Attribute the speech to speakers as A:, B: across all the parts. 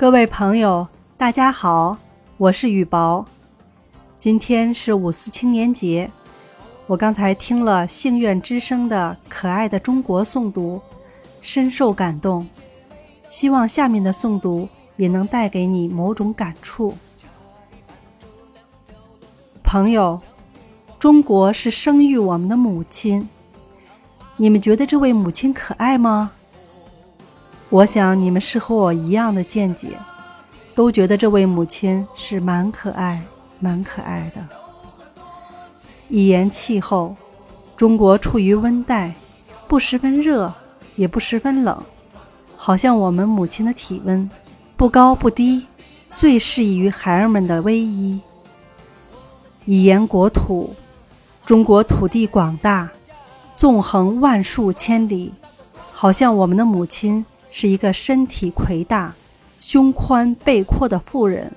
A: 各位朋友，大家好，我是雨薄。今天是五四青年节，我刚才听了幸愿之声的可爱的中国诵读，深受感动。希望下面的诵读也能带给你某种感触。朋友，中国是生育我们的母亲，你们觉得这位母亲可爱吗？我想你们是和我一样的见解，都觉得这位母亲是蛮可爱、蛮可爱的。一言气候，中国处于温带，不十分热，也不十分冷，好像我们母亲的体温，不高不低，最适宜于孩儿们的偎依。一言国土，中国土地广大，纵横万数千里，好像我们的母亲。是一个身体魁大、胸宽背阔的妇人。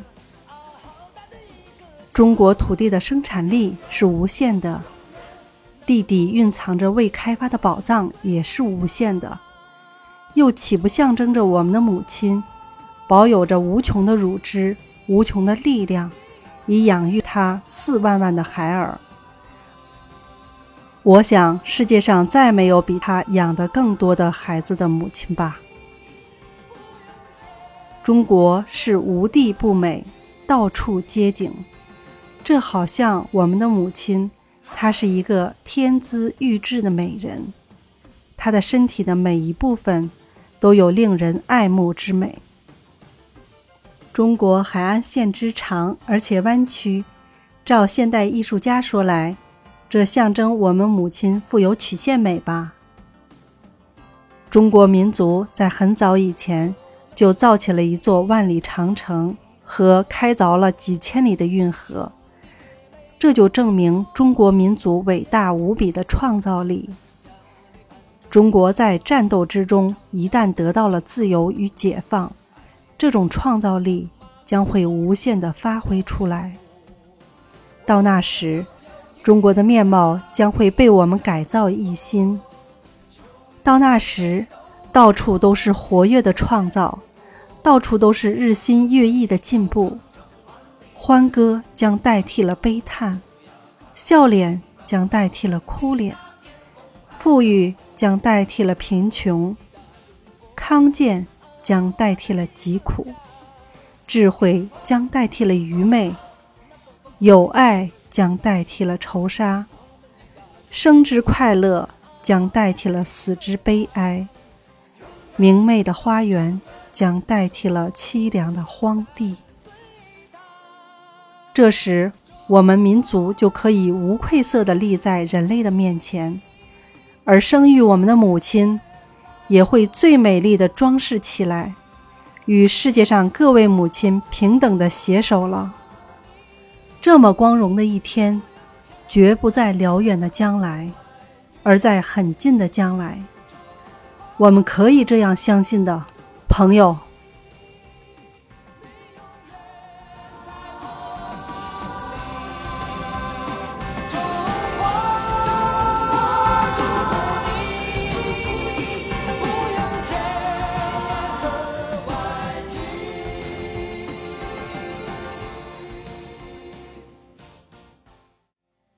A: 中国土地的生产力是无限的，地底蕴藏着未开发的宝藏也是无限的，又岂不象征着我们的母亲保有着无穷的乳汁、无穷的力量，以养育她四万万的孩儿？我想，世界上再没有比她养得更多的孩子的母亲吧。中国是无地不美，到处皆景。这好像我们的母亲，她是一个天姿玉质的美人，她的身体的每一部分都有令人爱慕之美。中国海岸线之长而且弯曲，照现代艺术家说来，这象征我们母亲富有曲线美吧。中国民族在很早以前。就造起了一座万里长城和开凿了几千里的运河，这就证明中国民族伟大无比的创造力。中国在战斗之中一旦得到了自由与解放，这种创造力将会无限的发挥出来。到那时，中国的面貌将会被我们改造一新。到那时。到处都是活跃的创造，到处都是日新月异的进步。欢歌将代替了悲叹，笑脸将代替了哭脸，富裕将代替了贫穷，康健将代替了疾苦，智慧将代替了愚昧，友爱将代替了仇杀，生之快乐将代替了死之悲哀。明媚的花园将代替了凄凉的荒地。这时，我们民族就可以无愧色地立在人类的面前，而生育我们的母亲也会最美丽的装饰起来，与世界上各位母亲平等的携手了。这么光荣的一天，绝不在辽远的将来，而在很近的将来。我们可以这样相信的，朋友。